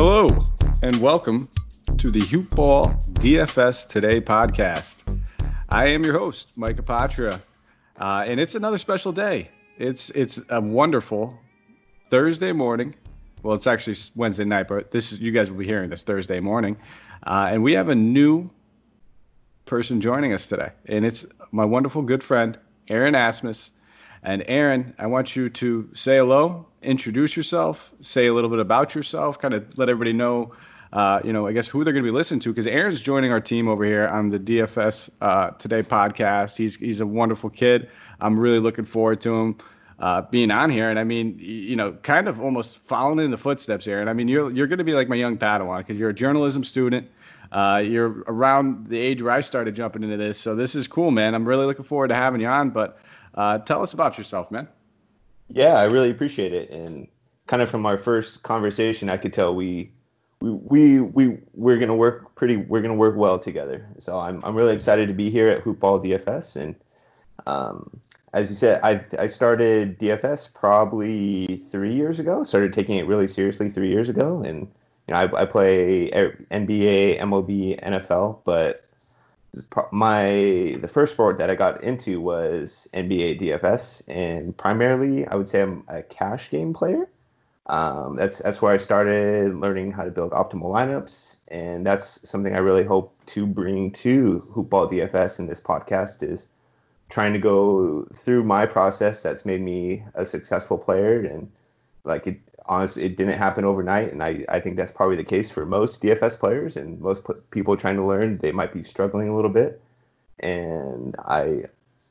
Hello, and welcome to the Hoop Ball DFS Today podcast. I am your host, Mike Apatra, uh, and it's another special day. It's it's a wonderful Thursday morning. Well, it's actually Wednesday night, but this is you guys will be hearing this Thursday morning, uh, and we have a new person joining us today, and it's my wonderful good friend Aaron Asmus. And Aaron, I want you to say hello, introduce yourself, say a little bit about yourself, kind of let everybody know, uh, you know, I guess who they're going to be listening to because Aaron's joining our team over here on the DFS uh, Today podcast. He's he's a wonderful kid. I'm really looking forward to him. Uh, being on here, and I mean, you know, kind of almost following in the footsteps, Aaron. I mean, you're you're going to be like my young Padawan because you're a journalism student. Uh, you're around the age where I started jumping into this, so this is cool, man. I'm really looking forward to having you on. But uh, tell us about yourself, man. Yeah, I really appreciate it. And kind of from our first conversation, I could tell we we we, we we're gonna work pretty. We're gonna work well together. So I'm I'm really excited to be here at Hoopball DFS. And um, as you said, I I started DFS probably three years ago. Started taking it really seriously three years ago, and you know I, I play NBA, MLB, NFL, but my the first sport that I got into was NBA DFS, and primarily I would say I'm a cash game player. Um, that's that's where I started learning how to build optimal lineups, and that's something I really hope to bring to Hoopball DFS in this podcast is trying to go through my process that's made me a successful player and like it honestly it didn't happen overnight and I, I think that's probably the case for most dfs players and most people trying to learn they might be struggling a little bit. And i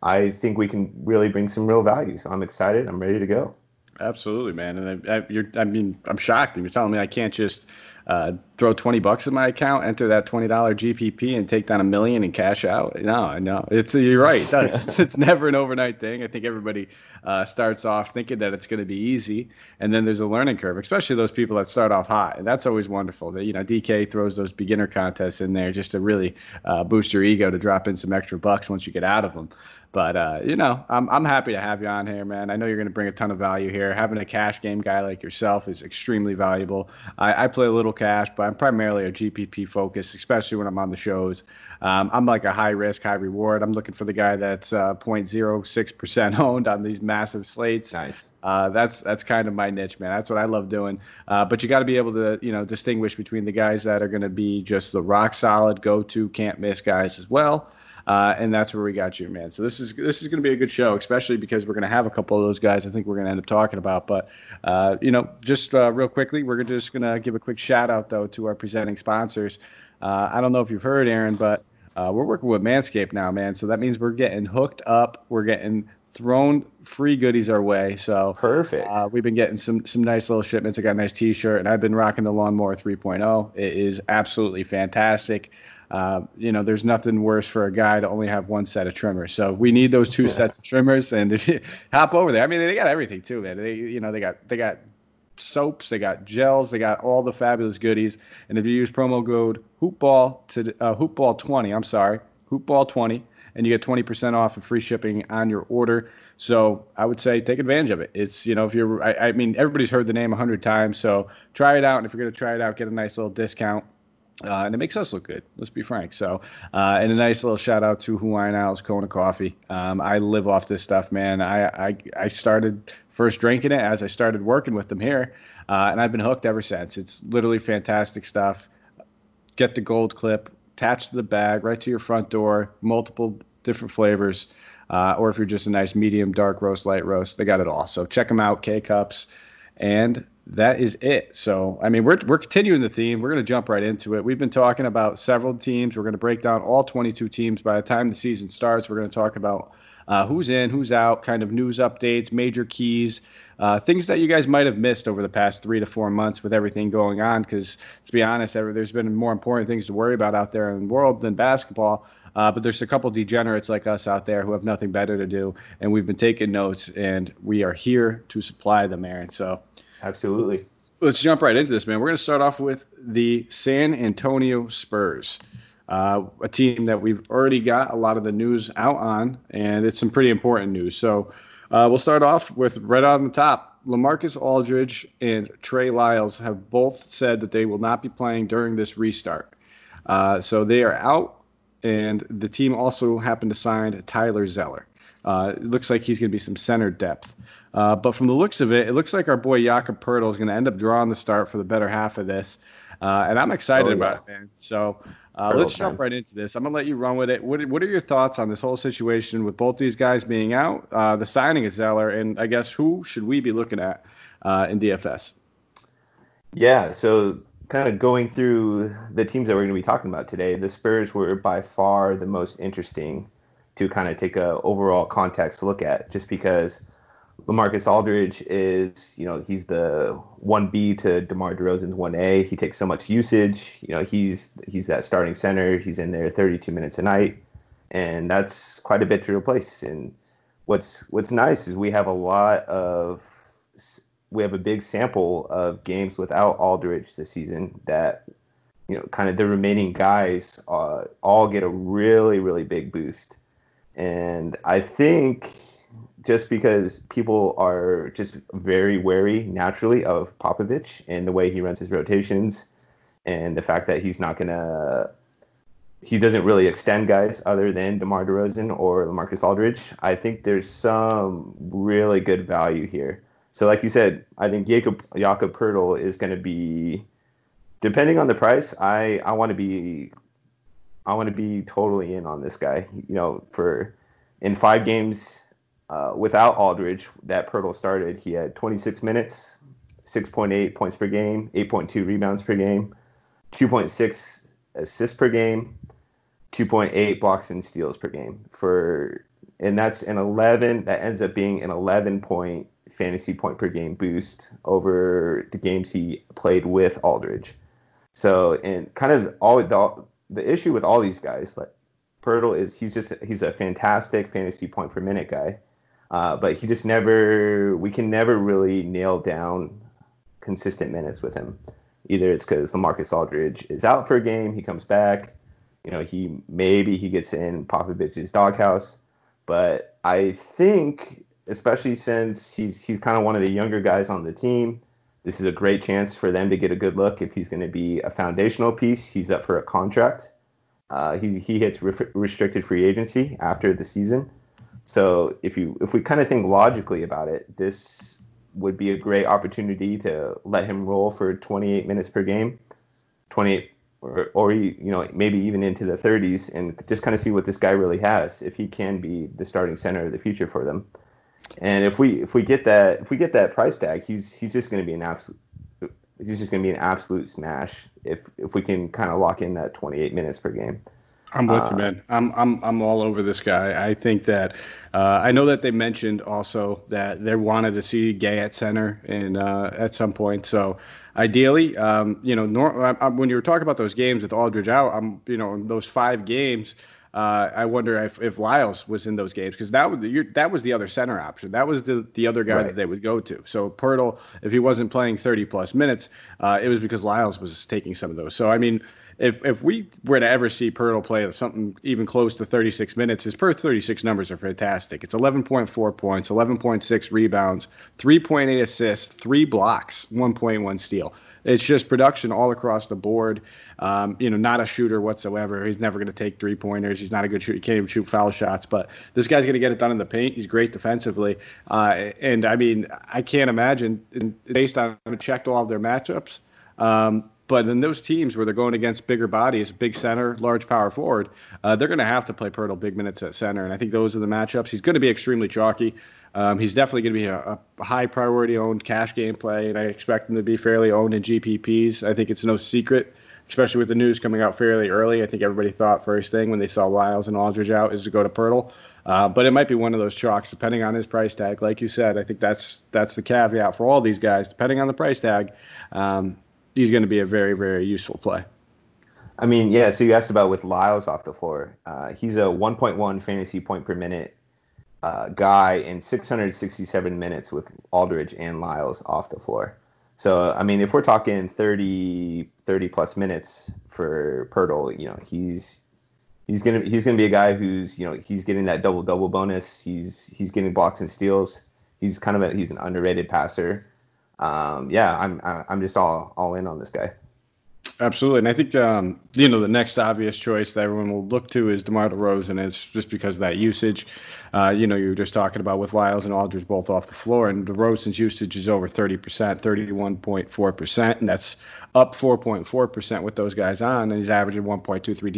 i think we can really bring some real value so i'm excited. I'm ready to go. Absolutely man. And I, I, you're, I mean i'm shocked you're telling me i can't just uh, throw 20 bucks in my account, enter that $20 GPP and take down a million and cash out. No, no, it's, you're right. It it's, it's, never an overnight thing. I think everybody uh, starts off thinking that it's going to be easy. And then there's a learning curve, especially those people that start off hot. And that's always wonderful that, you know, DK throws those beginner contests in there just to really uh, boost your ego to drop in some extra bucks once you get out of them. But uh, you know, I'm I'm happy to have you on here, man. I know you're going to bring a ton of value here. Having a cash game guy like yourself is extremely valuable. I, I play a little cash, but I'm primarily a GPP focus, especially when I'm on the shows. Um, I'm like a high risk, high reward. I'm looking for the guy that's uh, 0.06% owned on these massive slates. Nice. Uh, that's that's kind of my niche, man. That's what I love doing. Uh, but you got to be able to, you know, distinguish between the guys that are going to be just the rock solid, go to, can't miss guys as well. Uh, and that's where we got you, man. So this is this is going to be a good show, especially because we're going to have a couple of those guys. I think we're going to end up talking about. But uh, you know, just uh, real quickly, we're just going to give a quick shout out though to our presenting sponsors. Uh, I don't know if you've heard, Aaron, but uh, we're working with Manscaped now, man. So that means we're getting hooked up. We're getting thrown free goodies our way. So perfect. Uh, we've been getting some some nice little shipments. I got a nice T-shirt, and I've been rocking the Lawnmower 3.0. It is absolutely fantastic. Uh, you know, there's nothing worse for a guy to only have one set of trimmers. So we need those two yeah. sets of trimmers, and if you hop over there, I mean, they got everything too, man. They, you know, they got they got soaps, they got gels, they got all the fabulous goodies. And if you use promo code Hoopball to uh, Hoopball twenty, I'm sorry, Hoopball twenty, and you get twenty percent off and free shipping on your order. So I would say take advantage of it. It's you know if you're, I, I mean, everybody's heard the name a hundred times, so try it out. And if you're gonna try it out, get a nice little discount. Uh, and it makes us look good. Let's be frank. So, uh, and a nice little shout out to Hawaiian Isles Kona Coffee. Um, I live off this stuff, man. I, I I started first drinking it as I started working with them here, uh, and I've been hooked ever since. It's literally fantastic stuff. Get the gold clip attached to the bag, right to your front door. Multiple different flavors. uh, or if you're just a nice medium, dark roast, light roast, they got it all. So check them out, K Cups. And that is it. So, I mean, we're, we're continuing the theme. We're going to jump right into it. We've been talking about several teams. We're going to break down all 22 teams. By the time the season starts, we're going to talk about uh, who's in, who's out, kind of news updates, major keys, uh, things that you guys might have missed over the past three to four months with everything going on. Because, to be honest, there's been more important things to worry about out there in the world than basketball. Uh, but there's a couple degenerates like us out there who have nothing better to do, and we've been taking notes, and we are here to supply them, Aaron. So, absolutely. Let's jump right into this, man. We're going to start off with the San Antonio Spurs, uh, a team that we've already got a lot of the news out on, and it's some pretty important news. So, uh, we'll start off with right on the top. Lamarcus Aldridge and Trey Lyles have both said that they will not be playing during this restart. Uh, so they are out and the team also happened to sign Tyler Zeller. Uh, it looks like he's going to be some center depth. Uh, but from the looks of it, it looks like our boy Jakob Poeltl is going to end up drawing the start for the better half of this. Uh, and I'm excited oh, yeah. about it, man. So uh, let's jump right into this. I'm going to let you run with it. What, what are your thoughts on this whole situation with both these guys being out, uh, the signing of Zeller, and I guess who should we be looking at uh, in DFS? Yeah, so kind of going through the teams that we're going to be talking about today, the Spurs were by far the most interesting to kind of take a overall context look at, just because Lamarcus Aldridge is, you know, he's the one B to DeMar DeRozan's one A. He takes so much usage. You know, he's he's that starting center. He's in there 32 minutes a night, and that's quite a bit to replace. And what's what's nice is we have a lot of we have a big sample of games without Aldridge this season that you know kind of the remaining guys uh, all get a really really big boost and I think just because people are just very wary naturally of Popovich and the way he runs his rotations and the fact that he's not gonna he doesn't really extend guys other than DeMar DeRozan or LaMarcus Aldridge. I think there's some really good value here so, like you said, I think Jakob Jakob Poeltl is going to be, depending on the price. I I want to be, I want to be totally in on this guy. You know, for in five games uh, without Aldridge that Poeltl started, he had 26 minutes, 6.8 points per game, 8.2 rebounds per game, 2.6 assists per game, 2.8 blocks and steals per game for and that's an 11 that ends up being an 11 point fantasy point per game boost over the games he played with Aldridge. So, and kind of all the, the issue with all these guys, like Poeltl, is he's just he's a fantastic fantasy point per minute guy, uh, but he just never we can never really nail down consistent minutes with him. Either it's because Lamarcus Aldridge is out for a game, he comes back, you know, he maybe he gets in Popovich's doghouse, but I think especially since he's he's kind of one of the younger guys on the team. This is a great chance for them to get a good look if he's going to be a foundational piece. He's up for a contract. Uh, he he hits re- restricted free agency after the season. So if you if we kind of think logically about it, this would be a great opportunity to let him roll for 28 minutes per game, 28 or or you know maybe even into the 30s, and just kind of see what this guy really has if he can be the starting center of the future for them. And if we if we get that if we get that price tag, he's he's just going to be an absolute he's just going to be an absolute smash if if we can kind of lock in that 28 minutes per game. I'm with uh, you, man. I'm I'm I'm all over this guy. I think that uh, I know that they mentioned also that they wanted to see Gay at center and uh, at some point. So ideally, um, you know, nor- I, I, when you were talking about those games with Aldridge out, I'm you know those five games. Uh, I wonder if, if Lyles was in those games because that was the, that was the other center option. That was the, the other guy right. that they would go to. So Poeltl, if he wasn't playing 30 plus minutes, uh, it was because Lyles was taking some of those. So I mean, if if we were to ever see Poeltl play something even close to 36 minutes, his per 36 numbers are fantastic. It's 11.4 points, 11.6 rebounds, 3.8 assists, three blocks, 1.1 steal it's just production all across the board. Um, you know, not a shooter whatsoever. He's never going to take three pointers. He's not a good shooter. He can't even shoot foul shots. But this guy's going to get it done in the paint. He's great defensively. Uh, and I mean, I can't imagine, based on checked all of their matchups. Um, but in those teams where they're going against bigger bodies, big center, large power forward, uh, they're going to have to play Poeltl big minutes at center. And I think those are the matchups. He's going to be extremely chalky. Um, he's definitely going to be a, a, high priority owned cash game play, and I expect him to be fairly owned in GPPs. I think it's no secret, especially with the news coming out fairly early. I think everybody thought first thing when they saw Lyles and Aldridge out is to go to Poeltl. Uh, but it might be one of those chalks, depending on his price tag. Like you said, I think that's that's the caveat for all these guys. Depending on the price tag, um, he's going to be a very very useful play. I mean, yeah. So you asked about with Lyles off the floor. Uh, he's a 1.1 fantasy point per minute uh, guy in 667 minutes with Aldridge and Lyles off the floor. So I mean, if we're talking 30 30 plus minutes for Poeltl, you know, he's he's gonna he's gonna be a guy who's you know he's getting that double double bonus. He's he's getting blocks and steals. He's kind of a he's an underrated passer. Um, yeah, I'm I'm just all all in on this guy. Absolutely, and I think um, you know the next obvious choice that everyone will look to is DeMar DeRozan. It's just because of that usage. Uh, you know, you were just talking about with Lyles and Aldridge both off the floor, and DeRozan's usage is over thirty percent, thirty-one point four percent, and that's up four point four percent with those guys on, and he's averaging one point two three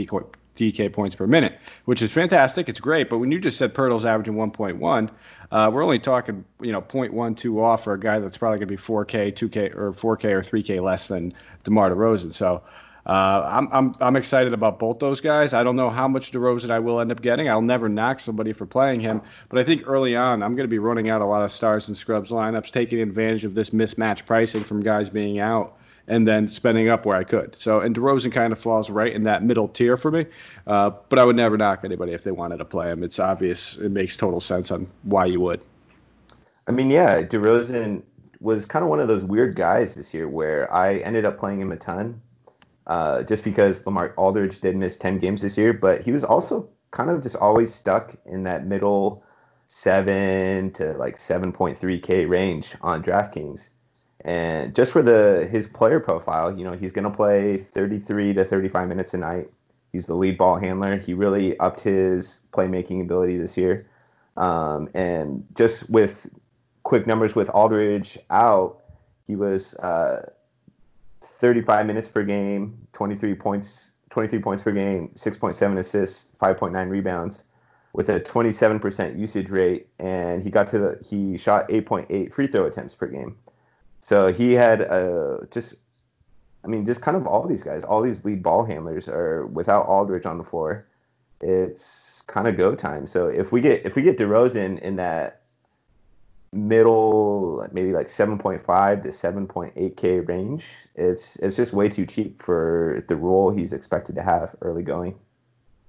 DK points per minute, which is fantastic. It's great. But when you just said Poeltl's averaging 1.1, uh, we're only talking, you know, 0.12 off for a guy that's probably going to be 4K, 2K, or 4K or 3K less than DeMar DeRozan. So uh, I'm, I'm, I'm excited about both those guys. I don't know how much DeRozan I will end up getting. I'll never knock somebody for playing him. But I think early on, I'm going to be running out a lot of stars and scrubs lineups, taking advantage of this mismatch pricing from guys being out and then spending up where I could. So, and DeRozan kind of falls right in that middle tier for me. Uh, but I would never knock anybody if they wanted to play him. It's obvious. It makes total sense on why you would. I mean, yeah, DeRozan was kind of one of those weird guys this year where I ended up playing him a ton. Uh, just because Lamar Aldridge did miss 10 games this year, but he was also kind of just always stuck in that middle seven to like 7.3K range on DraftKings. And just for the his player profile, you know, he's going to play 33 to 35 minutes a night. He's the lead ball handler. He really upped his playmaking ability this year. Um, and just with quick numbers with Aldridge out, he was uh, 35 minutes per game, 23 points, 23 points per game, 6.7 assists, 5.9 rebounds, with a 27% usage rate, and he got to the he shot 8.8 free throw attempts per game. So he had uh, just, I mean, just kind of all these guys, all these lead ball handlers are without Aldridge on the floor. It's kind of go time. So if we get if we get DeRozan in that middle, maybe like 7.5 to 7.8k range, it's it's just way too cheap for the role he's expected to have early going.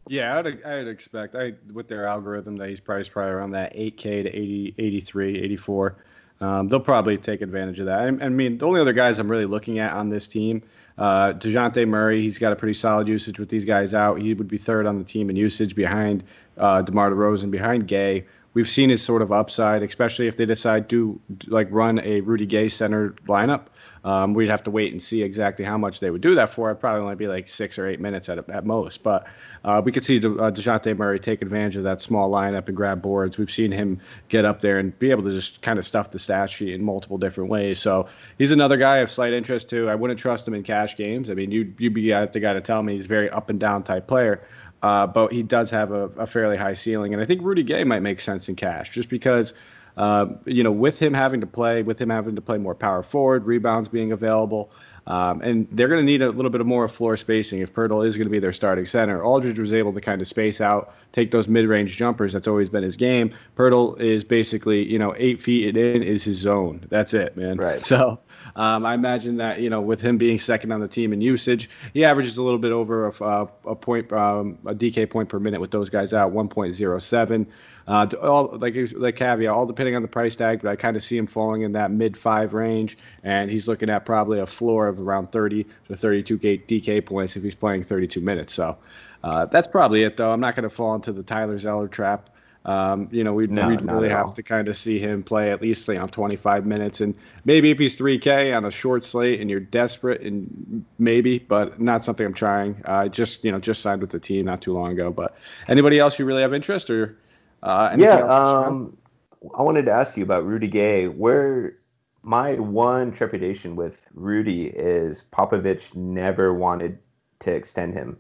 Yeah, I'd, I'd expect I with their algorithm that he's priced probably around that 8k to 80, 83, 84. Um, they'll probably take advantage of that. I, I, mean, the only other guys I'm really looking at on this team, uh, Dejounte Murray, he's got a pretty solid usage with these guys out. He would be third on the team in usage behind uh, DeMar DeRozan, behind Gay we've seen his sort of upside, especially if they decide to like run a Rudy Gay center lineup. Um, we'd have to wait and see exactly how much they would do that for. It'd probably only be like six or eight minutes at at most. But uh, we could see De- uh, Dejounte Murray take advantage of that small lineup and grab boards. We've seen him get up there and be able to just kind of stuff the stat sheet in multiple different ways. So he's another guy of slight interest too. I wouldn't trust him in cash games. I mean, you you'd be the guy to tell me he's a very up and down type player. Uh, but he does have a, a, fairly high ceiling, and I think Rudy Gay might make sense in cash, just because, uh, you know, with him having to play, with him having to play more power forward, rebounds being available, um, and they're going to need a little bit of more floor spacing if Poeltl is going to be their starting center. Aldridge was able to kind of space out, take those mid-range jumpers. That's always been his game. Poeltl is basically, you know, eight feet in is his zone. That's it, man. Right. So um, I imagine that, you know, with him being second on the team in usage, he averages a little bit over a, a point, um, a DK point per minute with those guys out, 1.07. Uh, all like like caveat, all depending on the price tag, but I kind of see him falling in that mid five range, and he's looking at probably a floor of around 30 to 32 DK points if he's playing 32 minutes. So uh, that's probably it, though. I'm not going to fall into the Tyler Zeller trap. Um, you know, we'd, no, we'd really have to kind of see him play at least you know 25 minutes, and maybe if he's 3K on a short slate and you're desperate, and maybe, but not something I'm trying. I uh, just you know just signed with the team not too long ago. But anybody else you really have interest or? Uh, yeah, um, I wanted to ask you about Rudy Gay. Where my one trepidation with Rudy is Popovich never wanted to extend him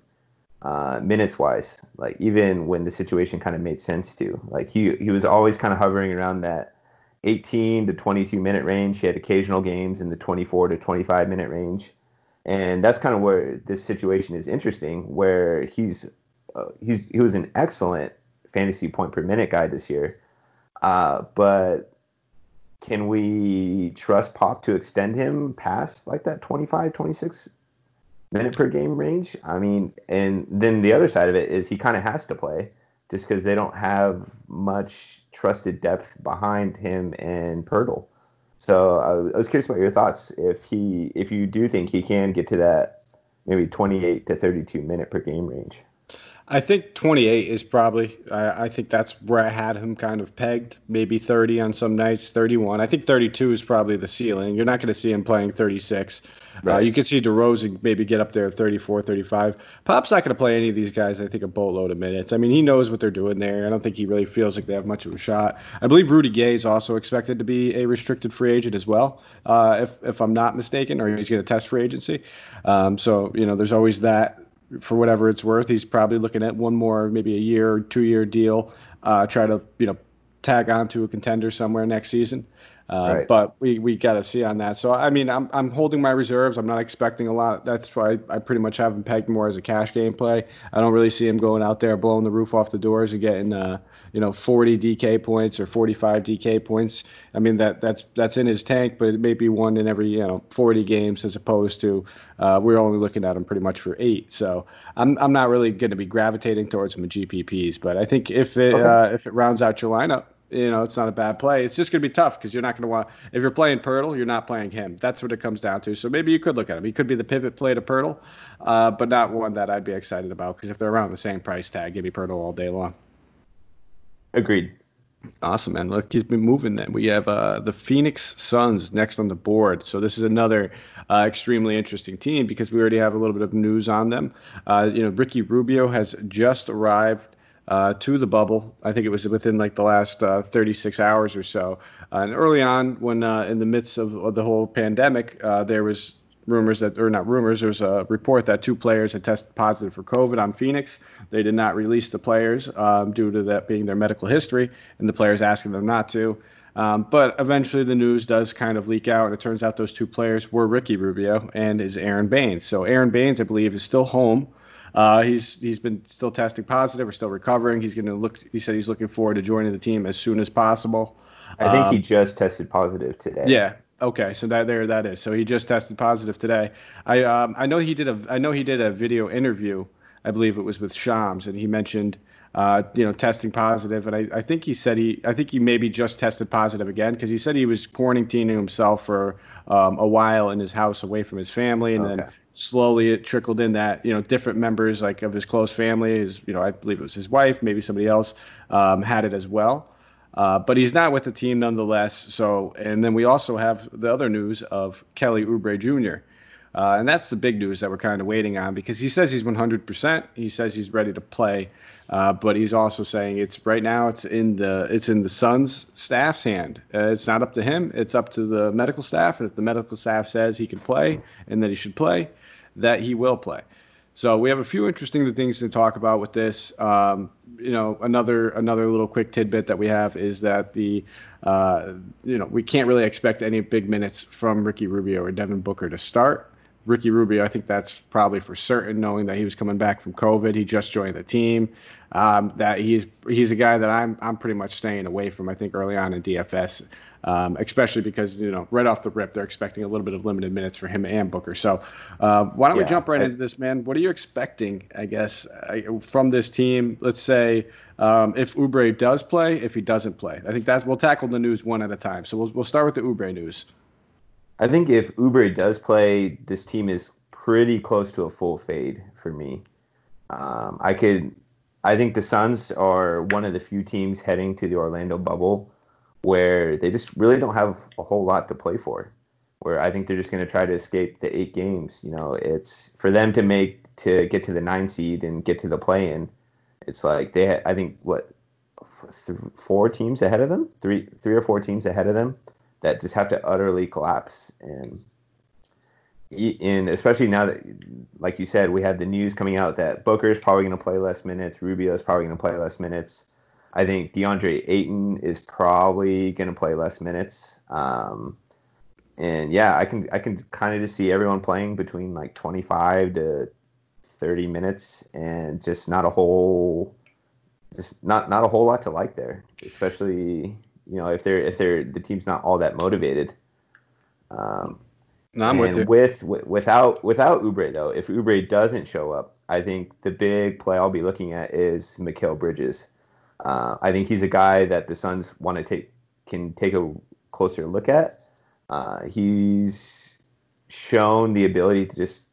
uh, minutes wise. Like even when the situation kind of made sense to, like he he was always kind of hovering around that 18 to 22 minute range. He had occasional games in the 24 to 25 minute range, and that's kind of where this situation is interesting. Where he's uh, he's he was an excellent fantasy point per minute guy this year, uh, but can we trust Pop to extend him past like that 25, 26 minute per game range? I mean, and then the other side of it is he kind of has to play just because they don't have much trusted depth behind him and Poeltl. So uh, I was curious about your thoughts. If he, if you do think he can get to that maybe 28 to 32 minute per game range. I think 28 is probably. I, I, think that's where I had him kind of pegged. Maybe 30 on some nights, 31. I think 32 is probably the ceiling. You're not going to see him playing 36. Uh, right. Uh, you can see DeRozan maybe get up there at 34, 35. Pop's not going to play any of these guys. I think a boatload of minutes. I mean, he knows what they're doing there. I don't think he really feels like they have much of a shot. I believe Rudy Gay is also expected to be a restricted free agent as well, uh, if if I'm not mistaken, or he's going to test free agency. Um, so you know, there's always that for whatever it's worth. He's probably looking at one more, maybe a year or two year deal. Uh, try to you know tag on to a contender somewhere next season. Uh, right. But we, we got to see on that. So I mean, I'm I'm holding my reserves. I'm not expecting a lot. That's why I, I pretty much have him pegged more as a cash game play. I don't really see him going out there blowing the roof off the doors and getting uh, you know 40 DK points or 45 DK points. I mean that that's that's in his tank, but it may be one in every you know 40 games as opposed to uh, we're only looking at him pretty much for eight. So I'm I'm not really going to be gravitating towards him in GPPs. But I think if it okay. uh, if it rounds out your lineup you know, it's not a bad play. It's just going to be tough because you're not going to want. If you're playing Poeltl, you're not playing him. That's what it comes down to. So maybe you could look at him. He could be the pivot play to Poeltl, uh, but not one that I'd be excited about because if they're around the same price tag, give me Poeltl all day long. Agreed. Awesome, man. Look, he's been moving. Then we have uh, the Phoenix Suns next on the board. So this is another uh, extremely interesting team because we already have a little bit of news on them. Uh, you know, Ricky Rubio has just arrived uh, to the bubble. I think it was within like the last uh, 36 hours or so. Uh, and early on, when uh, in the midst of, of, the whole pandemic, uh, there was rumors that, or not rumors, there was a report that two players had tested positive for COVID on Phoenix. They did not release the players um, due to that being their medical history, and the players asking them not to. Um, but eventually, the news does kind of leak out, and it turns out those two players were Ricky Rubio and is Aron Baynes. So Aron Baynes, I believe, is still home uh, he's he's been still testing positive or still recovering. He's going to look. He said he's looking forward to joining the team as soon as possible. I think um, he just tested positive today. Yeah. Okay. So that there that is. So he just tested positive today. I um, I know he did a I know he did a video interview. I believe it was with Shams, and he mentioned uh, you know, testing positive. And I, I think he said he, I think he maybe just tested positive again because he said he was quarantining himself for um, a while in his house away from his family, and okay. then slowly it trickled in that you know different members like of his close family, his you know I believe it was his wife, maybe somebody else um, had it as well. Uh, but he's not with the team nonetheless. So, and then we also have the other news of Kelly Oubre Jr. Uh, and that's the big news that we're kind of waiting on because he says he's 100%. He says he's ready to play, uh, but he's also saying it's right now it's in the it's in the Suns staff's hand. Uh, it's not up to him. It's up to the medical staff. And if the medical staff says he can play and that he should play, that he will play. So we have a few interesting things to talk about with this. Um, you know, another another little quick tidbit that we have is that the uh, you know we can't really expect any big minutes from Ricky Rubio or Devin Booker to start. Ricky Rubio, I think that's probably for certain, knowing that he was coming back from COVID. He just joined the team. Um, that he's he's a guy that I'm I'm pretty much staying away from. I think early on in DFS, um, especially because you know right off the rip they're expecting a little bit of limited minutes for him and Booker. So uh, why don't yeah, we jump right I, into this, man? What are you expecting? I guess from this team. Let's say um, if Oubre does play, if he doesn't play. I think that's we'll tackle the news one at a time. So we'll we'll start with the Oubre news. I think if Oubre does play, this team is pretty close to a full fade for me. Um, I could, I think the Suns are one of the few teams heading to the Orlando bubble where they just really don't have a whole lot to play for. Where I think they're just going to try to escape the eight games. You know, it's for them to make to get to the nine seed and get to the play in. It's like they, I think, what four teams ahead of them, three, three or four teams ahead of them that just have to utterly collapse. And in especially now that, like you said, we have the news coming out that Booker is probably going to play less minutes, Rubio is probably going to play less minutes. I think DeAndre Ayton is probably going to play less minutes. Um, and yeah, I can I can kind of just see everyone playing between like 25 to 30 minutes, and just not a whole, just not not a whole lot to like there. Especially you know if they're if they're the team's not all that motivated. Um, no, I'm with you. With, with without without Oubre though, if Oubre doesn't show up, I think the big play I'll be looking at is Mikal Bridges. Uh, I think he's a guy that the Suns want to take can take a closer look at. Uh, he's shown the ability to just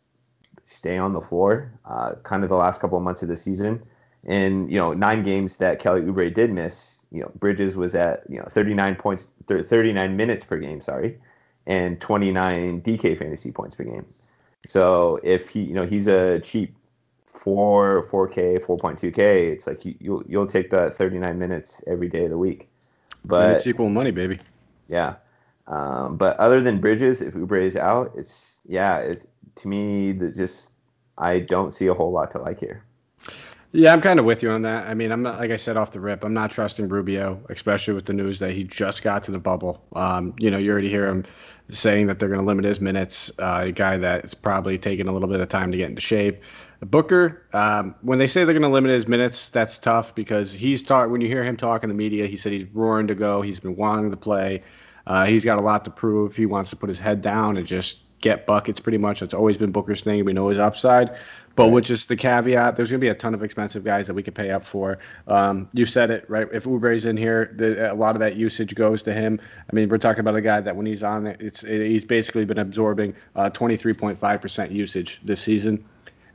stay on the floor, uh, kind of the last couple of months of the season. And you know, nine games that Kelly Oubre did miss, you know, Bridges was at you know 39 points, 39 minutes per game, sorry, and 29 DK fantasy points per game. So if he, you know, he's a cheap four, 4K, 4.2K, it's like you, you'll you'll take that 39 minutes every day of the week. But it's equal money, baby. Yeah. Um, but other than Bridges, if Oubre is out, it's yeah, it's to me that just I don't see a whole lot to like here. Yeah, I'm kind of with you on that. I mean, I'm not like I said off the rip. I'm not trusting Rubio, especially with the news that he just got to the bubble. Um, you know, you already hear him saying that they're going to limit his minutes. Uh, a guy that's probably taking a little bit of time to get into shape. Booker, um, when they say they're going to limit his minutes, that's tough because he's talk. When you hear him talk in the media, he said he's roaring to go. He's been wanting to play. Uh, he's got a lot to prove. He wants to put his head down and just get buckets. Pretty much, that's always been Booker's thing. We know his upside, but right. with just the caveat, there's going to be a ton of expensive guys that we could pay up for. Um, you said it right. If Oubre's in here, the, a lot of that usage goes to him. I mean, we're talking about a guy that when he's on, it's it, he's basically been absorbing uh, 23.5% usage this season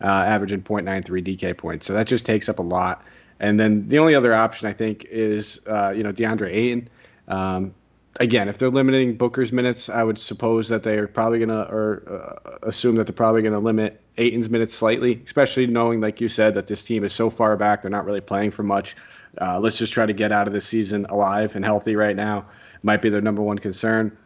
uh, averaging 0.93 DK points. So that just takes up a lot. And then the only other option I think is uh, you know DeAndre Ayton. Um, again, if they're limiting Booker's minutes, I would suppose that they're probably gonna or uh, assume that they're probably gonna limit Ayton's minutes slightly, especially knowing, like you said, that this team is so far back, they're not really playing for much. Uh, let's just try to get out of this season alive and healthy right now. Might be their number one concern.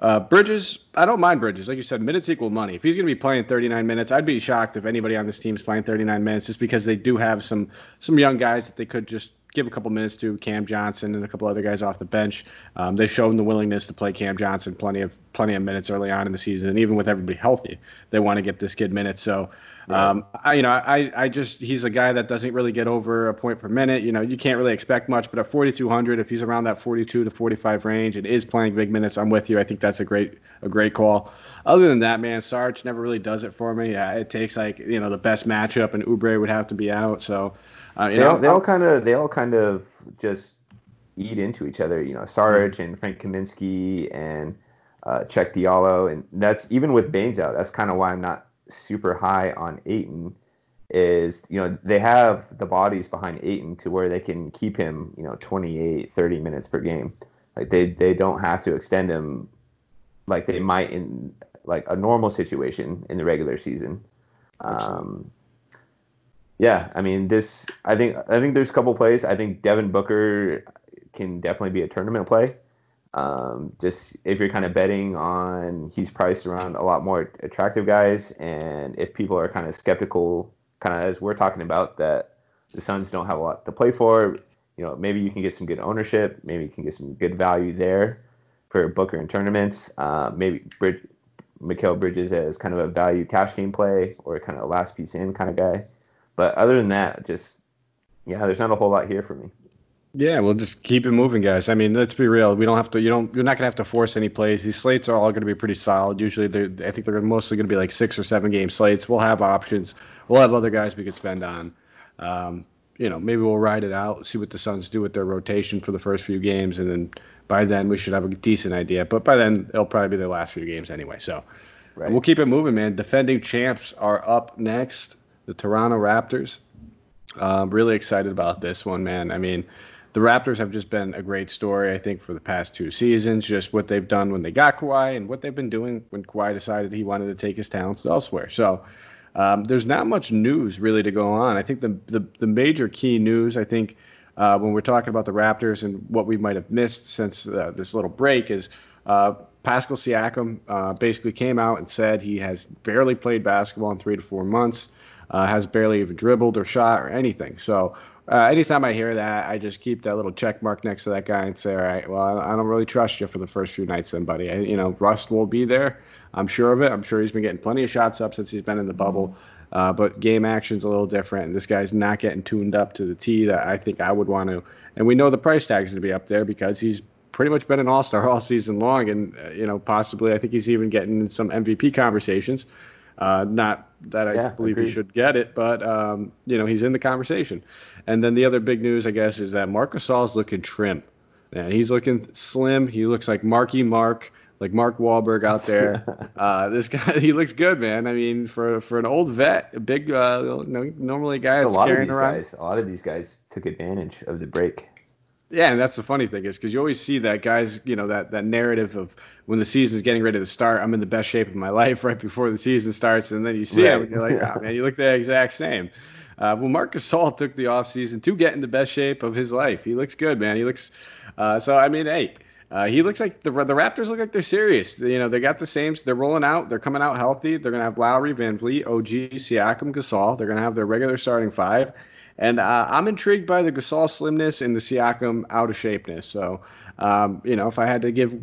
Uh, Bridges, I don't mind Bridges. Like you said, minutes equal money. If he's going to be playing 39 minutes, I'd be shocked if anybody on this team is playing 39 minutes, just because they do have some some young guys that they could just give a couple minutes to Cam Johnson and a couple other guys off the bench. Um, they've shown the willingness to play Cam Johnson plenty of plenty of minutes early on in the season, even with everybody healthy, they want to get this kid minutes. So um, I, you know, I, I just he's a guy that doesn't really get over a point per minute. You know, you can't really expect much, but at 4,200, if he's around that 42 to 45 range and is playing big minutes, I'm with you. I think that's a great a great call. Other than that, man, Sarge never really does it for me. Yeah, it takes like you know the best matchup, and Oubre would have to be out. So uh, they, know, all, they all kind of they all kind of just eat into each other. You know, Sarge mm-hmm. and Frank Kaminsky and uh, Cheick Diallo, and that's even with Baynes out. That's kind of why I'm not super high on Ayton is, you know, they have the bodies behind Ayton to where they can keep him, you know, 28, 30 minutes per game. Like they, they don't have to extend him like they might in like a normal situation in the regular season. Um, yeah, I mean this. I think I think there's a couple plays. I think Devin Booker can definitely be a tournament play. Um, just if you're kind of betting on he's priced around a lot more attractive guys, and if people are kind of skeptical, kind of as we're talking about that the Suns don't have a lot to play for, you know, maybe you can get some good ownership, maybe you can get some good value there for Booker in tournaments. Uh, maybe Brid- Mikal Bridges as kind of a value cash game play or kind of a last piece in kind of guy. But other than that, just yeah, there's not a whole lot here for me. Yeah, we'll just keep it moving, guys. I mean, let's be real. We don't have to. You don't. You're not gonna have to force any plays. These slates are all going to be pretty solid. Usually, they're. I think they're mostly going to be like six or seven game slates. We'll have options. We'll have other guys we could spend on. Um, you know, maybe we'll ride it out, see what the Suns do with their rotation for the first few games, and then by then we should have a decent idea. But by then it'll probably be their last few games anyway. So right. we'll keep it moving, man. Defending champs are up next. The Toronto Raptors. Uh, really excited about this one, man. I mean the Raptors have just been a great story, I think, for the past two seasons. Just what they've done when they got Kawhi and what they've been doing when Kawhi decided he wanted to take his talents elsewhere. So um, there's not much news really to go on. I think the the, the major key news, I think, uh, when we're talking about the Raptors and what we might have missed since uh, this little break is Uh, Pascal Siakam uh, basically came out and said he has barely played basketball in three to four months, uh, has barely even dribbled or shot or anything. So uh, anytime I hear that, I just keep that little check mark next to that guy and say, all right, well, I don't really trust you for the first few nights, then, buddy. I, you know, rust will be there. I'm sure of it. I'm sure he's been getting plenty of shots up since he's been in the bubble. Uh, but game action's a little different, and this guy's not getting tuned up to the T that I think I would want to. And we know the price tag is going to be up there because he's pretty much been an all star all season long, and uh, you know possibly I think he's even getting some MVP conversations. Uh, not that I Yeah, believe agreed. he should get it, but um, you know he's in the conversation. And then the other big news, I guess, is that Marc Gasol's looking trim. and he's looking slim. He looks like Marky Mark, like Mark Wahlberg out there. uh, this guy, he looks good, man. I mean, for for an old vet, a big, uh, normally a guy a lot of these around. guys, a lot of these guys took advantage of the break. Yeah, and that's the funny thing is because you always see that guys, you know, that that narrative of when the season's getting ready to start, I'm in the best shape of my life right before the season starts, and then you see him and you're like, oh man, you look the exact same. Uh, well, Marcus Gasol took the offseason to get in the best shape of his life. He looks good, man. He looks uh, so. I mean, hey, uh, he looks like the the Raptors look like they're serious. You know, they got the same. They're rolling out. They're coming out healthy. They're gonna have Lowry, VanVleet, OG, Siakam, Gasol. They're gonna have their regular starting five. And uh, I'm intrigued by the Gasol slimness and the Siakam out of shapeness. So, um, you know, if I had to give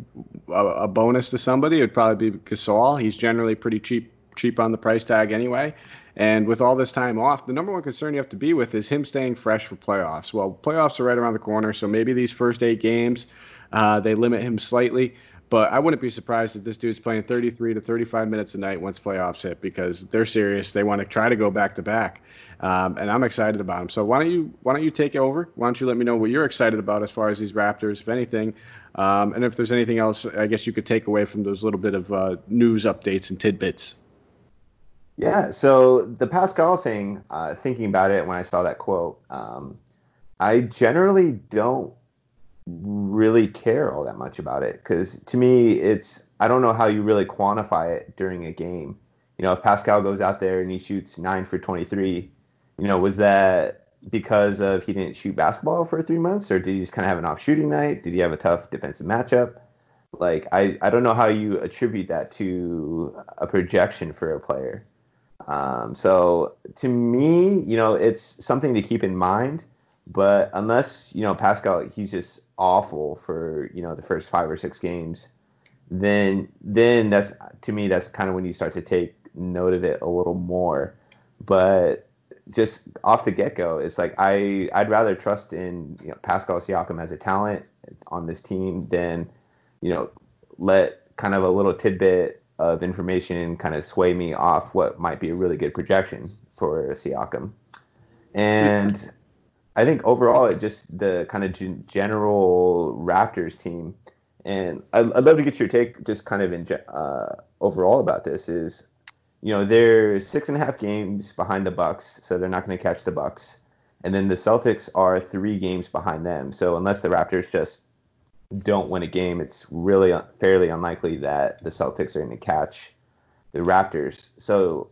a, a bonus to somebody, it would probably be Gasol. He's generally pretty cheap, cheap on the price tag anyway. And with all this time off, the number one concern you have to be with is him staying fresh for playoffs. Well, playoffs are right around the corner, so maybe these first eight games uh, they limit him slightly. But I wouldn't be surprised if this dude's playing 33 to 35 minutes a night once playoffs hit because they're serious. They want to try to go back to back, um, and I'm excited about him. So why don't you why don't you take over? Why don't you let me know what you're excited about as far as these Raptors, if anything, um, and if there's anything else I guess you could take away from those little bit of uh, news updates and tidbits. Yeah. So the Pascal thing, uh, thinking about it when I saw that quote, um, I generally don't really care all that much about it because to me, it's I don't know how you really quantify it during a game. You know, if Pascal goes out there and he shoots nine for twenty three, you know, was that because of he didn't shoot basketball for three months, or did he just kind of have an off shooting night? Did he have a tough defensive matchup? Like I, I don't know how you attribute that to a projection for a player. Um, so to me, you know, it's something to keep in mind. But unless you know Pascal, he's just awful for you know the first five or six games, then then that's to me that's kind of when you start to take note of it a little more. But just off the get go, it's like I I'd rather trust in you know, Pascal Siakam as a talent on this team than you know let kind of a little tidbit of information kind of sway me off what might be a really good projection for Siakam. And I think overall, it just the kind of gen- general Raptors team, and I'd, I'd love to get your take, just kind of in uh, overall about this. Is you know they're six and a half games behind the Bucks, so they're not going to catch the Bucks, and then the Celtics are three games behind them. So unless the Raptors just don't win a game, it's really fairly unlikely that the Celtics are going to catch the Raptors. So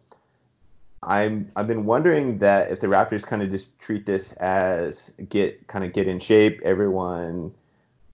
I'm I've been wondering that if the Raptors kind of just treat this as get kind of get in shape, everyone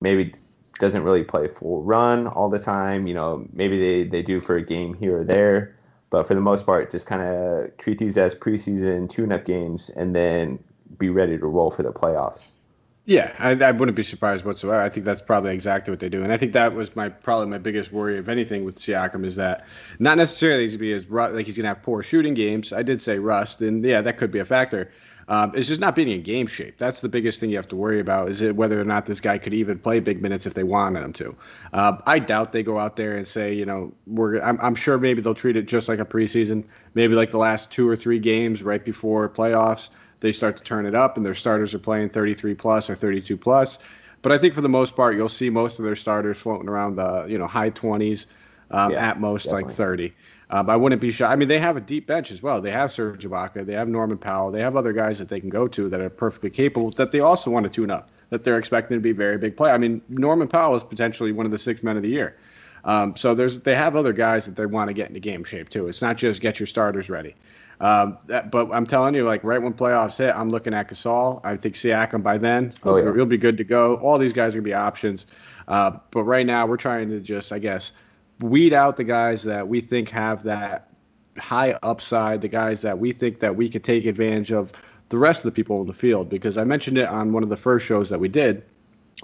maybe doesn't really play full run all the time. You know, maybe they, they do for a game here or there, but for the most part, just kind of treat these as preseason tune-up games and then be ready to roll for the playoffs. Yeah, I, I wouldn't be surprised whatsoever. I think that's probably exactly what they do, and I think that was my probably my biggest worry, if anything, with Siakam is that not necessarily he's gonna be as like he's gonna have poor shooting games. I did say rust, and yeah, that could be a factor. Um, it's just not being in game shape. That's the biggest thing you have to worry about. Is it whether or not this guy could even play big minutes if they wanted him to? Uh, I doubt they go out there and say, you know, we're. I'm, I'm sure maybe they'll treat it just like a preseason, maybe like the last two or three games right before playoffs they start to turn it up and their starters are playing 33 plus or 32 plus. But I think for the most part, you'll see most of their starters floating around the you know high 20s, um, Yeah, at most like 30. Um, I wouldn't be shocked. I mean, they have a deep bench as well. They have Serge Ibaka, they have Norman Powell, they have other guys that they can go to that are perfectly capable that they also want to tune up. That they're expecting to be very big play. I mean, Norman Powell is potentially one of the six men of the year. Um, so there's they have other guys that they want to get into game shape too. It's not just get your starters ready. Um, that, but I'm telling you, like right when playoffs hit, I'm looking at Gasol. I think Siakam by then, Oh, yeah. he'll be good to go. All these guys are gonna be options. Uh, but right now, we're trying to just, I guess, weed out the guys that we think have that high upside, the guys that we think that we could take advantage of the rest of the people in the field. Because I mentioned it on one of the first shows that we did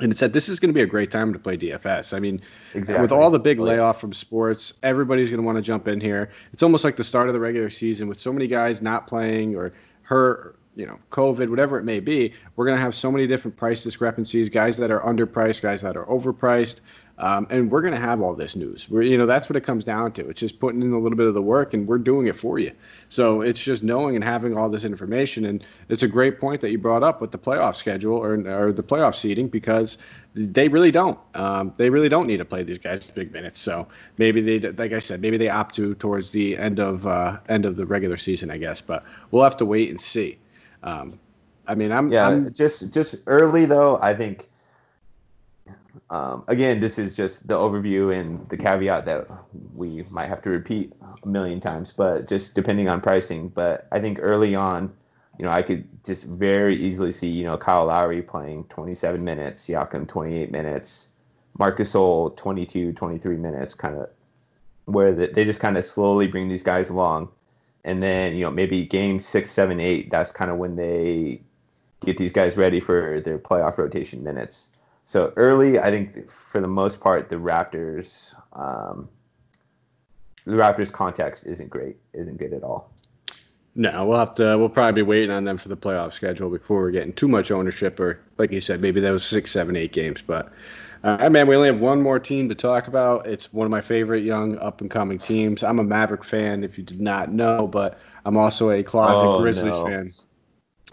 and it said this is going to be a great time to play DFS. I mean, exactly. with all the big layoff from sports, everybody's going to want to jump in here. It's almost like the start of the regular season with so many guys not playing or hurt, you know, COVID, whatever it may be. We're going to have so many different price discrepancies, guys that are underpriced, guys that are overpriced. Um, and we're going to have all this news. We're, you know, that's what it comes down to. It's just putting in a little bit of the work, and we're doing it for you. So it's just knowing and having all this information. And it's a great point that you brought up with the playoff schedule or, or the playoff seeding because they really don't. Um, they really don't need to play these guys big minutes. So maybe they, like I said, maybe they opt to towards the end of uh, end of the regular season, I guess. But we'll have to wait and see. Um, I mean, I'm yeah. I'm, just just early though. I think um, again, this is just the overview and the caveat that we might have to repeat a million times, but just depending on pricing. But I think early on, you know, I could just very easily see, you know, Kyle Lowry playing 27 minutes, Siakam 28 minutes, Marcus Gasol 22, 23 minutes, kind of where the, they just kind of slowly bring these guys along. And then, you know, maybe game six, seven, eight, that's kind of when they get these guys ready for their playoff rotation minutes. So early, I think for the most part, the Raptors, um, the Raptors context isn't great, isn't good at all. No, we'll have to. We'll probably be waiting on them for the playoff schedule before we're getting too much ownership, or like you said, maybe those six, seven, eight games. But uh, man, we only have one more team to talk about. It's one of my favorite young up and coming teams. I'm a Maverick fan, if you did not know, but I'm also a closet oh, Grizzlies no. fan.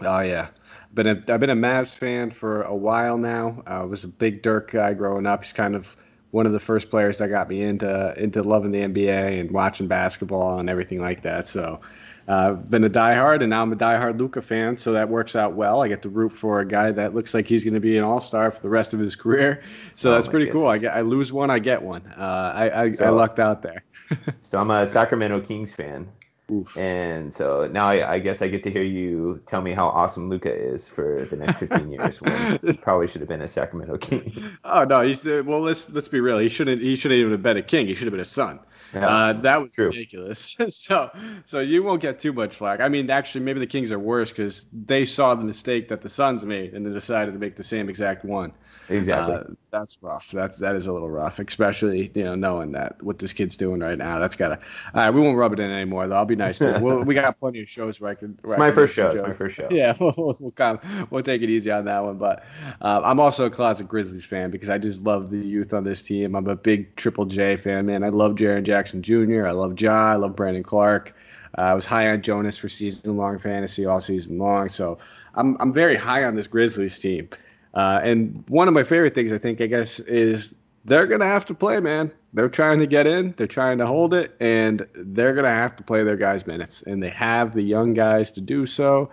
Oh yeah, been a I've been a Mavs fan for a while now. I was a big Dirk guy growing up. He's kind of one of the first players that got me into into loving the NBA and watching basketball and everything like that. So I've uh, been a diehard, and now I'm a diehard Luka fan, so that works out well. I get to root for a guy that looks like he's going to be an all star for the rest of his career, so oh that's pretty goodness. cool. I get, I lose one, I get one. Uh, I I, so, I lucked out there. so I'm a Sacramento Kings fan, Oof. And so now I, I, guess I get to hear you tell me how awesome Luka is for the next 15 years. When he probably should have been a Sacramento King. Oh no! well, let's let's be real. He shouldn't. He shouldn't even have been a king. He should have been a Sun. Yeah, uh, that was true. ridiculous. so so you won't get too much flack. I mean, actually, maybe the Kings are worse because they saw the mistake that the Suns made and they decided to make the same exact one. Exactly. Uh, that's rough. That's that is a little rough, especially you know knowing that what this kid's doing right now. That's gotta. All right, we won't rub it in anymore though. I'll be nice to. we'll, we got plenty of shows where I can. Where it's my first show. It's my first show. Yeah, we'll we'll, come, we'll take it easy on that one. But uh, I'm also a closet Grizzlies fan because I just love the youth on this team. I'm a big Triple J fan, man. I love Jaren Jackson Jr. I love Ja. I love Brandon Clarke. Uh, I was high on Jonas for season long fantasy all season long, so I'm I'm very high on this Grizzlies team. Uh, and one of my favorite things, I think, I guess, is they're going to have to play, man. They're trying to get in, they're trying to hold it, and they're going to have to play their guys' minutes. And they have the young guys to do so.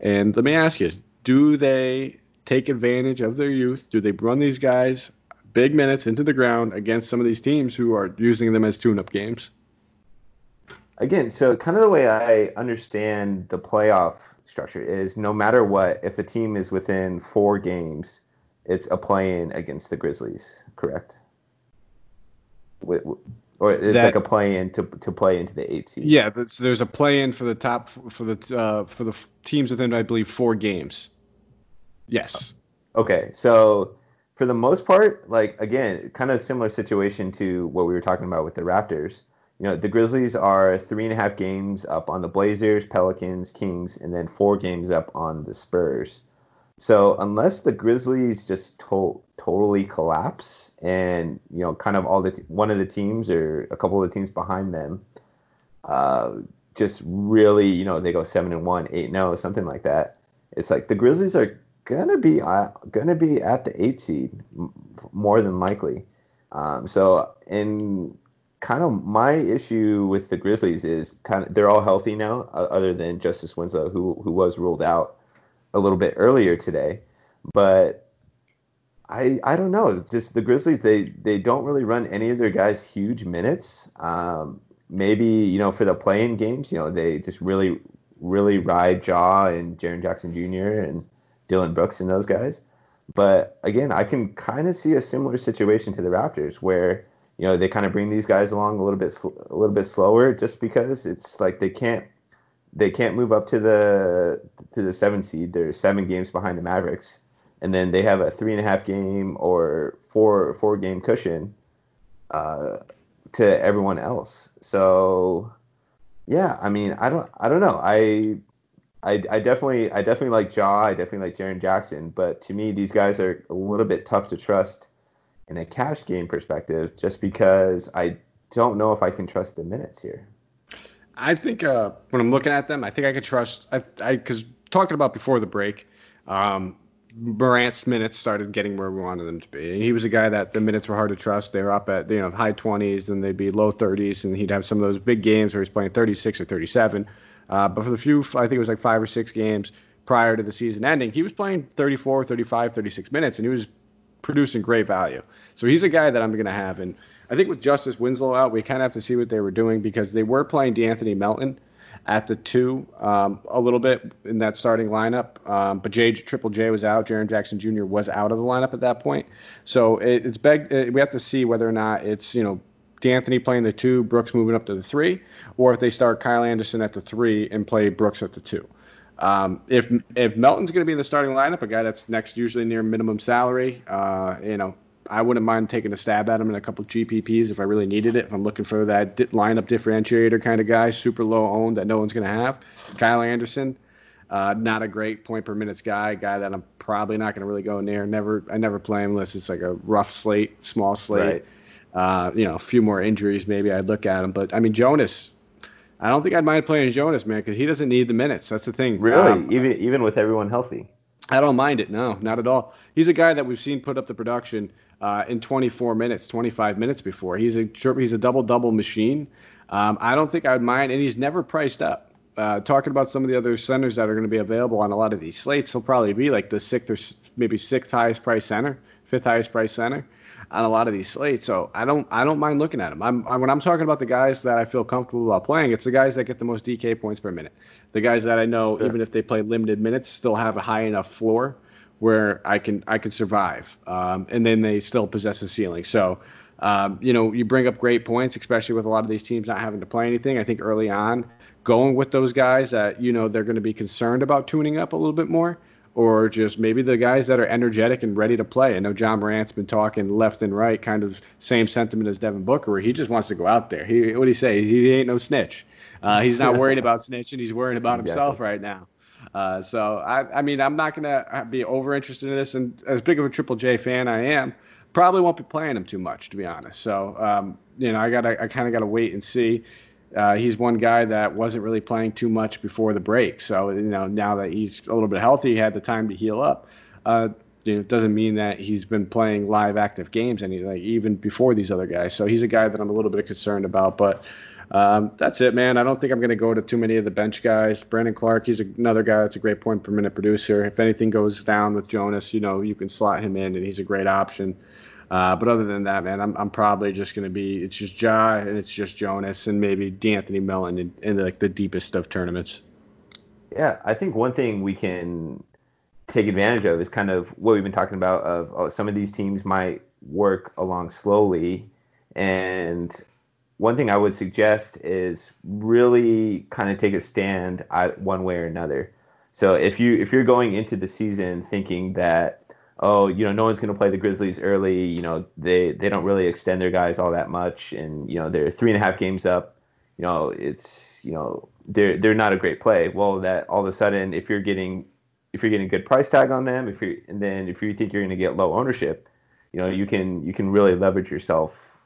And let me ask you do they take advantage of their youth? Do they run these guys big minutes into the ground against some of these teams who are using them as tune up games? Again, so kind of the way I understand the playoff structure is no matter what, if a team is within four games, it's a play-in against the Grizzlies, correct? or it's that, like a play-in to to play into the eight seed. Yeah, but so there's a play-in for the top for the uh, for the teams within I believe four games. Yes. Okay, so for the most part, like again, kind of similar situation to what we were talking about with the Raptors you know, the Grizzlies are three and a half games up on the Blazers, Pelicans, Kings, and then four games up on the Spurs. So unless the Grizzlies just to- totally collapse and you know, kind of all the t- one of the teams or a couple of the teams behind them, uh, just really, you know, they go seven and one, eight no, something like that. It's like the Grizzlies are gonna be uh, gonna be at the eight seed more than likely. Um, so in kind of my issue with the Grizzlies is kind of they're all healthy now, uh, other than Justice Winslow, who who was ruled out a little bit earlier today. But I I don't know. Just the Grizzlies, they they don't really run any of their guys huge minutes. Um, maybe you know for the play-in games, you know they just really really ride Ja and Jaren Jackson Jr. and Dillon Brooks and those guys. But again, I can kind of see a similar situation to the Raptors where you know they kind of bring these guys along a little bit a little bit slower just because it's like they can't they can't move up to the to the seven seed. They're seven games behind the Mavericks, and then they have a three and a half game or four four game cushion uh, to everyone else. So yeah, I mean, I don't I don't know. I I, I definitely I definitely like Ja. I definitely like Jaren Jackson, but to me, these guys are a little bit tough to trust in a cash game perspective, just because I don't know if I can trust the minutes here. I think uh, when I'm looking at them, I think I could trust. I because talking about before the break, um, Morant's minutes started getting where we wanted them to be. And he was a guy that the minutes were hard to trust. They were up at you know high 20s, and they'd be low 30s, and he'd have some of those big games where he's playing 36 or 37. Uh, but for the few, I think it was like five or six games prior to the season ending, he was playing 34, 35, 36 minutes, and he was producing great value. So he's a guy that I'm going to have. And I think with Justice Winslow out, we kind of have to see what they were doing because they were playing De'Anthony Melton at the two um, a little bit in that starting lineup. Um, but J Triple J was out. Jaren Jackson Jr. was out of the lineup at that point. So it, it's begged. It, we have to see whether or not it's you know De'Anthony playing the two, Brooks moving up to the three, or if they start Kyle Anderson at the three and play Brooks at the two. Um, if if Melton's going to be in the starting lineup, a guy that's next usually near minimum salary, uh, you know, I wouldn't mind taking a stab at him in a couple GPPs if I really needed it. If I'm looking for that di- lineup differentiator kind of guy, super low owned that no one's going to have. Kyle Anderson, uh, not a great point per minutes guy, guy that I'm probably not going to really go near. Never, I never play him unless it's like a rough slate, small slate. Right. Uh, you know, a few more injuries, maybe I'd look at him. But I mean, Jonas, I don't think I'd mind playing Jonas, man, because he doesn't need the minutes. That's the thing. Really, um, even even with everyone healthy. I don't mind it. No, not at all. He's a guy that we've seen put up the production uh, in 24 minutes, 25 minutes before. He's a he's a double double machine. Um, I don't think I'd mind, and he's never priced up. Uh, talking about some of the other centers that are going to be available on a lot of these slates, he'll probably be like the sixth or maybe sixth highest price center, fifth highest price center on a lot of these slates. So I don't I don't mind looking at them. I'm I, when I'm talking about the guys that I feel comfortable about playing, it's the guys that get the most DK points per minute. The guys that I know, sure. even if they play limited minutes, still have a high enough floor where I can I can survive, um, and then they still possess a ceiling. So. Um, you know, you bring up great points, especially with a lot of these teams not having to play anything. I think early on, going with those guys that you know they're going to be concerned about tuning up a little bit more or just maybe the guys that are energetic and ready to play. I know Ja Morant's been talking left and right, kind of same sentiment as Devin Booker, where he just wants to go out there. He what do he say? He, he ain't no snitch. Uh, he's not worried about snitching. He's worried about exactly. himself right now. Uh, so I, I mean, I'm not gonna be over interested in this, and as big of a Triple J fan I am, probably won't be playing him too much, to be honest. So um, you know, I gotta, I kind of gotta wait and see. Uh, he's one guy that wasn't really playing too much before the break. So you know now that he's a little bit healthy, he had the time to heal up. Uh, you know, it doesn't mean that he's been playing live active games any like even before these other guys. So he's a guy that I'm a little bit concerned about. But um, that's it, man. I don't think I'm going to go to too many of the bench guys. Brandon Clarke, he's another guy that's a great point per minute producer. If anything goes down with Jonas, you know, you can slot him in, and he's a great option. Uh, but other than that, man, I'm, I'm probably just going to be it's just Ja and it's just Jonas and maybe De'Anthony Melton in, in the, like the deepest of tournaments. Yeah, I think one thing we can take advantage of is kind of what we've been talking about. Of oh, some of these teams might work along slowly, and one thing I would suggest is really kind of take a stand one way or another. So if you if you're going into the season thinking that oh, you know, no one's going to play the Grizzlies early. You know, they they don't really extend their guys all that much, and you know they're three and a half games up. You know, it's you know they're they're not a great play. Well, that all of a sudden, if you're getting if you're getting a good price tag on them, if you and then if you think you're going to get low ownership, you know, you can you can really leverage yourself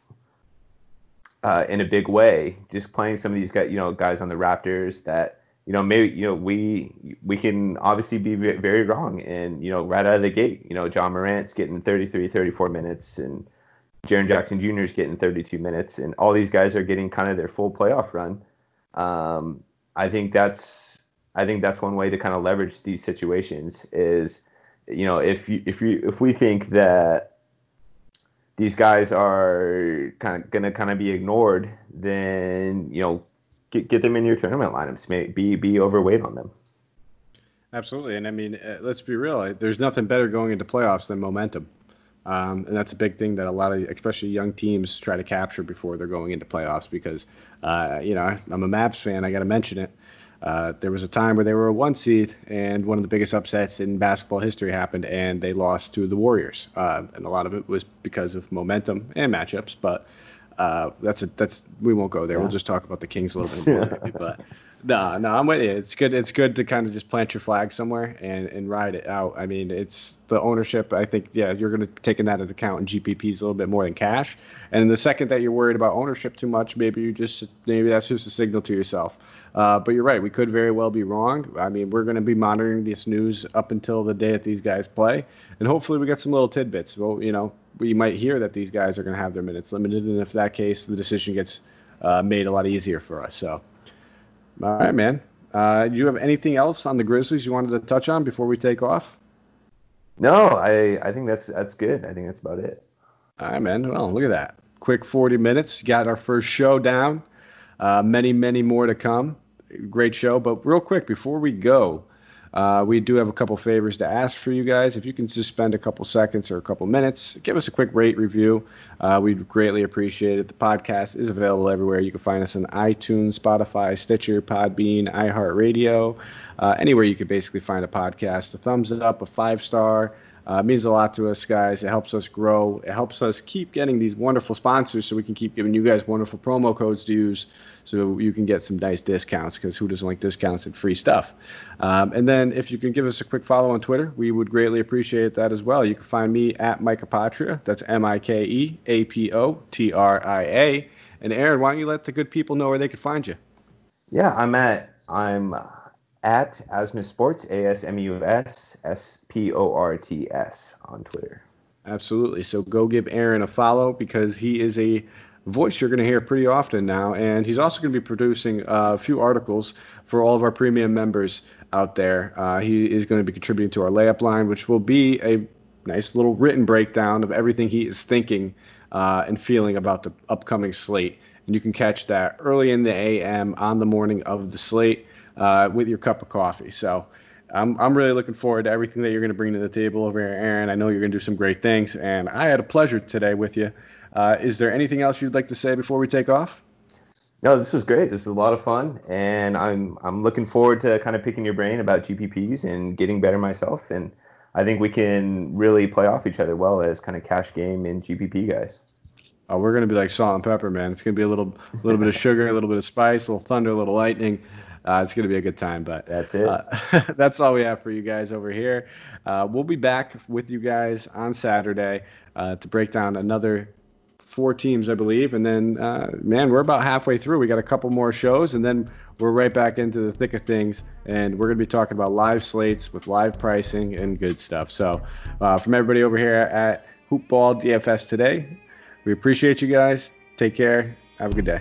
uh, in a big way. Just playing some of these guys, you know, guys on the Raptors that you know, maybe you know we we can obviously be very wrong, and you know, right out of the gate, you know, Ja Morant's getting 33, 34 minutes, and Jaren Jackson Jr. is getting 32 minutes, and all these guys are getting kind of their full playoff run. Um, I think that's I think that's one way to kind of leverage these situations is, you know, if you if you if we think that these guys are kind of gonna kind of be ignored, then you know get, get them in your tournament lineups. Be be overweight on them. Absolutely, and I mean, uh, let's be real. There's nothing better going into playoffs than momentum, um, and that's a big thing that a lot of, especially young teams, try to capture before they're going into playoffs. Because, uh, you know, I'm a Mavs fan. I got to mention it. Uh, there was a time where they were a one seed, and one of the biggest upsets in basketball history happened, and they lost to the Warriors. Uh, and a lot of it was because of momentum and matchups. But uh, that's a, that's we won't go there. Yeah. We'll just talk about the Kings a little bit more. but no, no, I'm with you. It's good. It's good to kind of just plant your flag somewhere and, and ride it out. I mean, it's the ownership. I think, yeah, you're going to be taking that into account in GPPs a little bit more than cash. And the second that you're worried about ownership too much, maybe you just maybe that's just a signal to yourself. Uh, but you're right. We could very well be wrong. I mean, we're going to be monitoring this news up until the day that these guys play, and hopefully we get some little tidbits. Well, you know, we might hear that these guys are going to have their minutes limited, and if that case, the decision gets uh, made a lot easier for us. So. All right, man. Uh, do you have anything else on the Grizzlies you wanted to touch on before we take off? No, I I think that's that's good. I think that's about it. All right, man. Well, look at that. Quick 40 minutes. Got our first show down. Uh, many, many more to come. Great show. But real quick, before we go, uh, we do have a couple favors to ask for you guys. If you can just spend a couple seconds or a couple minutes, give us a quick rate review. Uh, we'd greatly appreciate it. The podcast is available everywhere. You can find us on iTunes, Spotify, Stitcher, Podbean, iHeartRadio, uh, anywhere you can basically find a podcast. A thumbs up, a five star. Uh, means a lot to us, guys. It helps us grow. It helps us keep getting these wonderful sponsors so we can keep giving you guys wonderful promo codes to use so you can get some nice discounts because who doesn't like discounts and free stuff? Um, and then if you can give us a quick follow on Twitter, we would greatly appreciate that as well. You can find me at Apotria. That's M I K E A P O T R I A. And Aaron, why don't you let the good people know where they can find you? Yeah, I'm at I'm at Asmus Sports, A S M U S S P O R T S on Twitter. Absolutely. So go give Aaron a follow because he is a voice you're going to hear pretty often now. And he's also going to be producing a few articles for all of our premium members out there. Uh, he is going to be contributing to our layup line, which will be a nice little written breakdown of everything he is thinking uh, and feeling about the upcoming slate. And you can catch that early in the AM on the morning of the slate uh, with your cup of coffee. So I'm, I'm really looking forward to everything that you're going to bring to the table over here, Aaron. I know you're going to do some great things, and I had a pleasure today with you. Uh, is there anything else you'd like to say before we take off? No, this was great. This was a lot of fun, and I'm I'm looking forward to kind of picking your brain about GPPs and getting better myself. And I think we can really play off each other well as kind of cash game and GPP guys. Oh, we're gonna be like salt and pepper, man. It's gonna be a little, a little bit of sugar, a little bit of spice, a little thunder, a little lightning. Uh, it's going to be a good time, but that's it. Uh, that's all we have for you guys over here. Uh, we'll be back with you guys on Saturday uh, to break down another four teams, I believe. And then, uh, man, we're about halfway through. We got a couple more shows, and then we're right back into the thick of things. And we're going to be talking about live slates with live pricing and good stuff. So, uh, from everybody over here at Hoopball DFS today, we appreciate you guys. Take care. Have a good day.